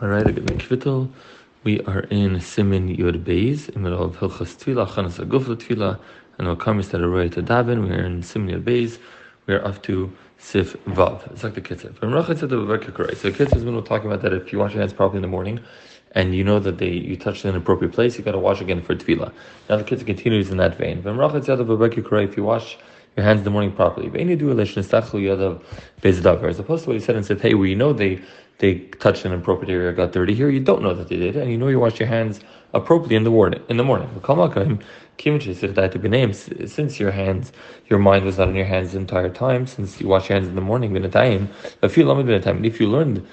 All right, again, Kvittel. We are in Simin Yud Beis, in the middle of Hilchas Tefillah, Chanas Agufla Tefillah, and Makamis that are to Davin. We are in Simin Yud Beis. We are up to Sif Vav. It's like the Kitzur. From Rachat to the Vavakakrai. So when we're talking about that if you wash your hands properly in the morning, and you know that they you touched an appropriate place, you got to wash again for Tefillah. Now the Kitzur continues in that vein. From the Vavakakrai, if you wash your hands in the morning properly. As opposed to what he said and said, hey, we know they they touched an appropriate area, got dirty. Here, you don't know that they did, and you know you washed your hands appropriately in the morning. In the morning, since your hands, your mind was not in your hands the entire time, since you wash your hands in the morning, a time, a few binataim. if you learned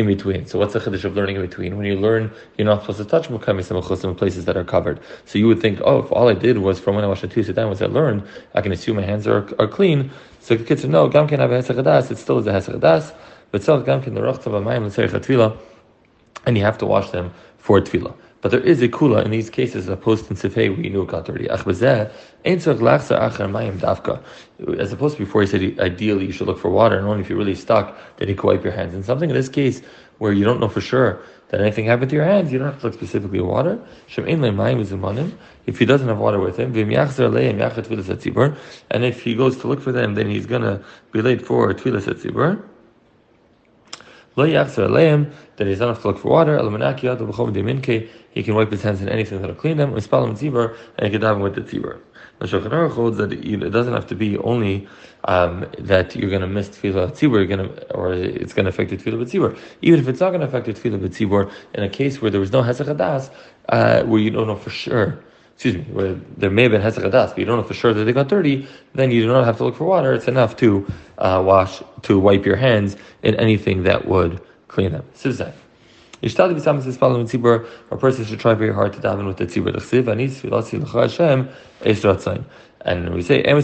in between. So what's the chiddush of learning in between? When you learn, you're not supposed to touch in places that are covered. So you would think, oh, if all I did was from when I washed the two down was I learned, I can assume my hands are, are clean. So the kids say, no, gam can have it still is a hesach but still gam can the rochtav amayim and you have to wash them for tefillah. But there is a kula in these cases, post in Sifei you knew got dirty. As opposed to before, he said ideally you should look for water, and only if you're really stuck then you can wipe your hands. In something in this case where you don't know for sure that anything happened to your hands, you don't have to look specifically at water. If he doesn't have water with him, and if he goes to look for them, then he's to be late for Twilas Tzibur. That he's not have to look for water, he can wipe his hands in anything that'll clean them, and he can daven with the tzibur. The Shulchan Aruch holds that it doesn't have to be only um, that you're going to miss tefillah tzibur, you're going to, or it's going to affect the tefillah tzibur. Even if it's not going to affect the tefillah tzibur, in a case where there was no hesach uh, where you don't know for sure excuse me, where there may have been hesach but you don't know for sure that they got dirty, then you do not have to look for water. It's enough to uh, wash, to wipe your hands in anything that would clean them. Sivzai. A person should try very hard to daven with the tzibur. And we say, and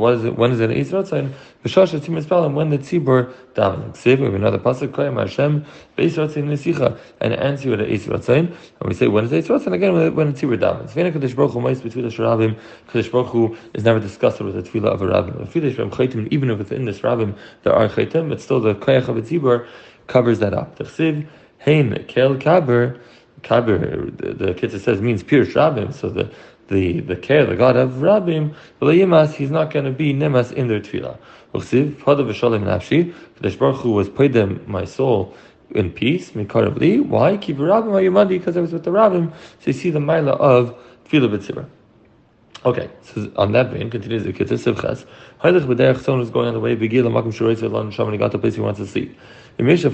what is it, when is it Eis Ratzin? B'shosh Tzim Espalim, when the Tzibur daven. Ksiv, we have another pasuk, Koyam Hashem, Beis Ratzin Nesicha, and answer with Eis Ratzin. And we say, when is Eis Ratzin? Again, when the Tzibur davens. Vena Kadosh Baruch Hu, Meis B'Tfilah Sharabim, Kadosh Baruch is never discussed with the Tfilah of a Rabbim. Tfilah Sharabim Chaitim, even if within this Rabbim there are Chaitim, but still the Koyach of a Tzibur covers that up. The Ksiv, Hein, Kel Kaber, Kaber, the, the Kitzah says means pure Rabbim, so the the, the care, the God of Rabbim, he's not going to be nemas in their tefillah. Uchsiv, Pada v'shalem nafshi, Kadosh Baruch Hu was paid them my soul in peace, mikarav li. Why? Keep Rabbim ayumadi, because I was with the Rabbim, so you see the mila of tefillah b'tzibah. Okay, so on that vein, continues the Kitzur Sivchas. Heilich b'derech, someone who's going on the way, begil l'makom shurei tzvah sham, and he got the place he wants to sleep. If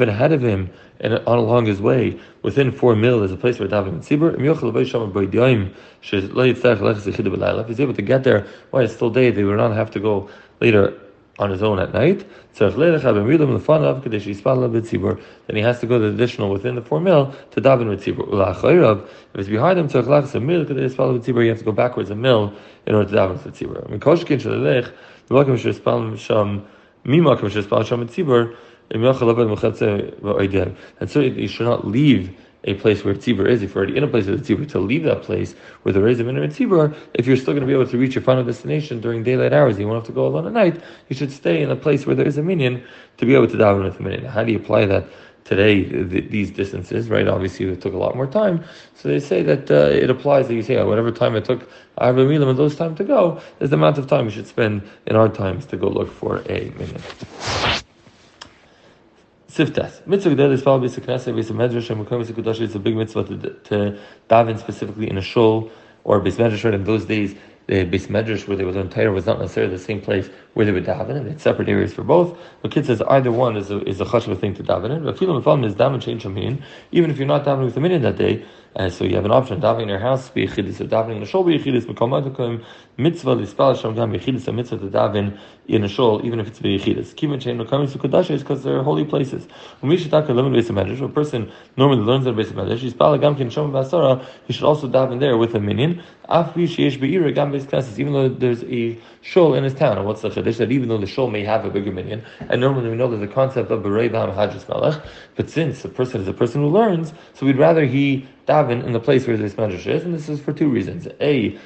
it ahead of him and on along his way, within four mil, is a place where davening tzibur. If he's able to get there while it's still day, they will not have to go later on his own at night. Then he has to go the additional within the four mil to daven with. If it's behind him, you have to go backwards a mil in order to daven with tzibur. And so you should not leave a place where tzibur is, if you're already in a place with tzibur, to leave that place where there is a minimum tzibur, if you're still going to be able to reach your final destination during daylight hours, you won't have to go alone at night, you should stay in a place where there is a minyan to be able to daven with a minyan. How do you apply that today, these distances, right? Obviously, it took a lot more time. So they say that uh, it applies that you say, oh, whatever time it took Arba Milam and those time to go, is the amount of time we should spend in our times to go look for a minyan. Siftas. Mitzvah Gedel is followed by Knesset, by Medrash, and Mekom Kudash. It's a big mitzvah to, to daven specifically in a shul or base medrash. In those days, the base medrash where they would learn Torah was not necessarily the same place where they would daven, and they had separate areas for both. The kid says either one is a, is a chashuv thing to daven in. But is daven change even if you're not davening with the minyan that day, uh, so you have an option, davening in your house, be yechidus, or davening in the shul, be yechidus, mekom mitzvah, lispal, sham gam, yechidus, a mitzvah to daven in a shul, even if it's be yechidus. Kivin chain, mekom, to kodash, is because they're holy places. When we should talk a limit base medrash, a person normally learns at a base medrash, yispal, gam, kin, shom, basara, he should also daven there with a minyan, af, vi, sheyesh, be'ira, gam, base classes, even though there's a shul in his town. And what's the chiddush? That even though the shul may have a bigger minyan, and normally we know there's a concept of berei b'ham hajjus malach, but since a person is a person who learns, so we'd rather he daven in the place where this medrash is, and this is for two reasons. A,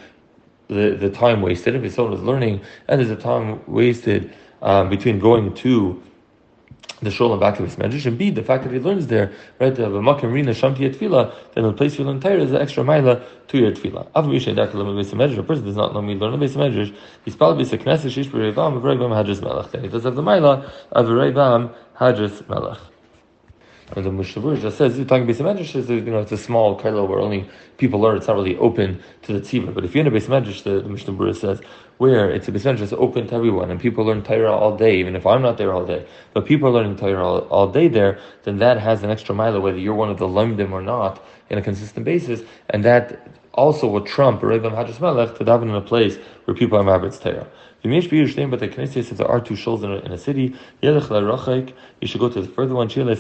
the, the time wasted, if someone is learning, and there's a time wasted um, between going to the shul back of his medrash, and B, the fact that he learns there, right, the makim rina shamti tefillah, then the place you learn Torah is an extra mila to your tefillah. Av mishay dak learn base medrash, a person does not know me learn a base medrash, he's probably base knesset shish b'reivam, b'reivam hadras melech. Then he does have the mila of b'reivam hadras melech. And the Mishnah just says, talking base medrash, is you know it's a small kailo where only people learn. It's not really open to the tzibah. But if you're in a base medrash, the, the Mishnah says where it's a base medrash, open to everyone, and people learn Torah all day, even if I'm not there all day. But people are learning Torah all, all day there, then that has an extra mile, whether you're one of the lemdim or not, in a consistent basis, and that also will trump to daven in a place where people are Mabit's Torah. If there are two shuls in a, in a city, you should go to the further one, to get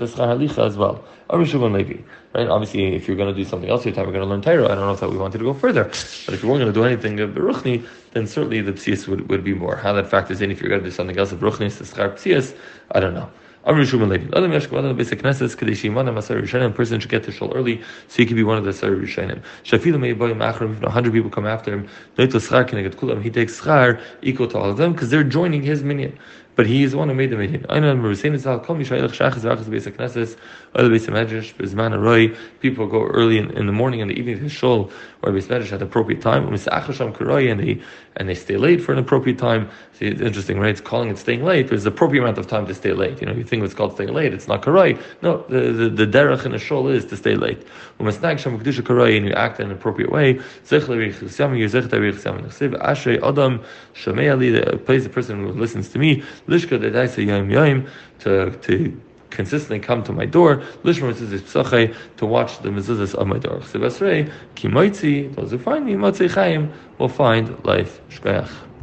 the schar as well. Right? Obviously, if you're going to do something else your time, we're going to learn Torah. I don't know if that we wanted to go further, but if you weren't going to do anything of Beruchni, then certainly the psias would, would be more. How that factors in if you're going to do something else of Beruchni, the schar I don't know. Adam Basic Masar Rishonim. Person should get to shul early so he can be one of the Sar Rishonim. Shafilu Mei Boy Machram. If hundred people come after him, Noito Schar get Kulam. He takes Schar equal to all of them because they're joining his minyan but he is the one who made the minyan. I know Mercedes Zal Kol Mishayach Shachas Rachas Beis Knesses Oil Beis Medrash Bezman Aroi. People go early in, in the morning and the evening to shul or Beis Medrash at the appropriate time. And they and they stay late for an appropriate time. See, it's interesting, right? It's calling it staying late. There's the appropriate amount of time to stay late. You know, you think it's called staying late. It's not karai. No, the the, the derech in the shul is to stay late. And you act in an appropriate way. Adam the place the person who listens to me. To to consistently come to my door, Lishma Mezuzah to watch the mezuzahs of my door. Sebasrei, Kimoitzi, those who find me, Motzei Chaim, will find life. Shkoyach.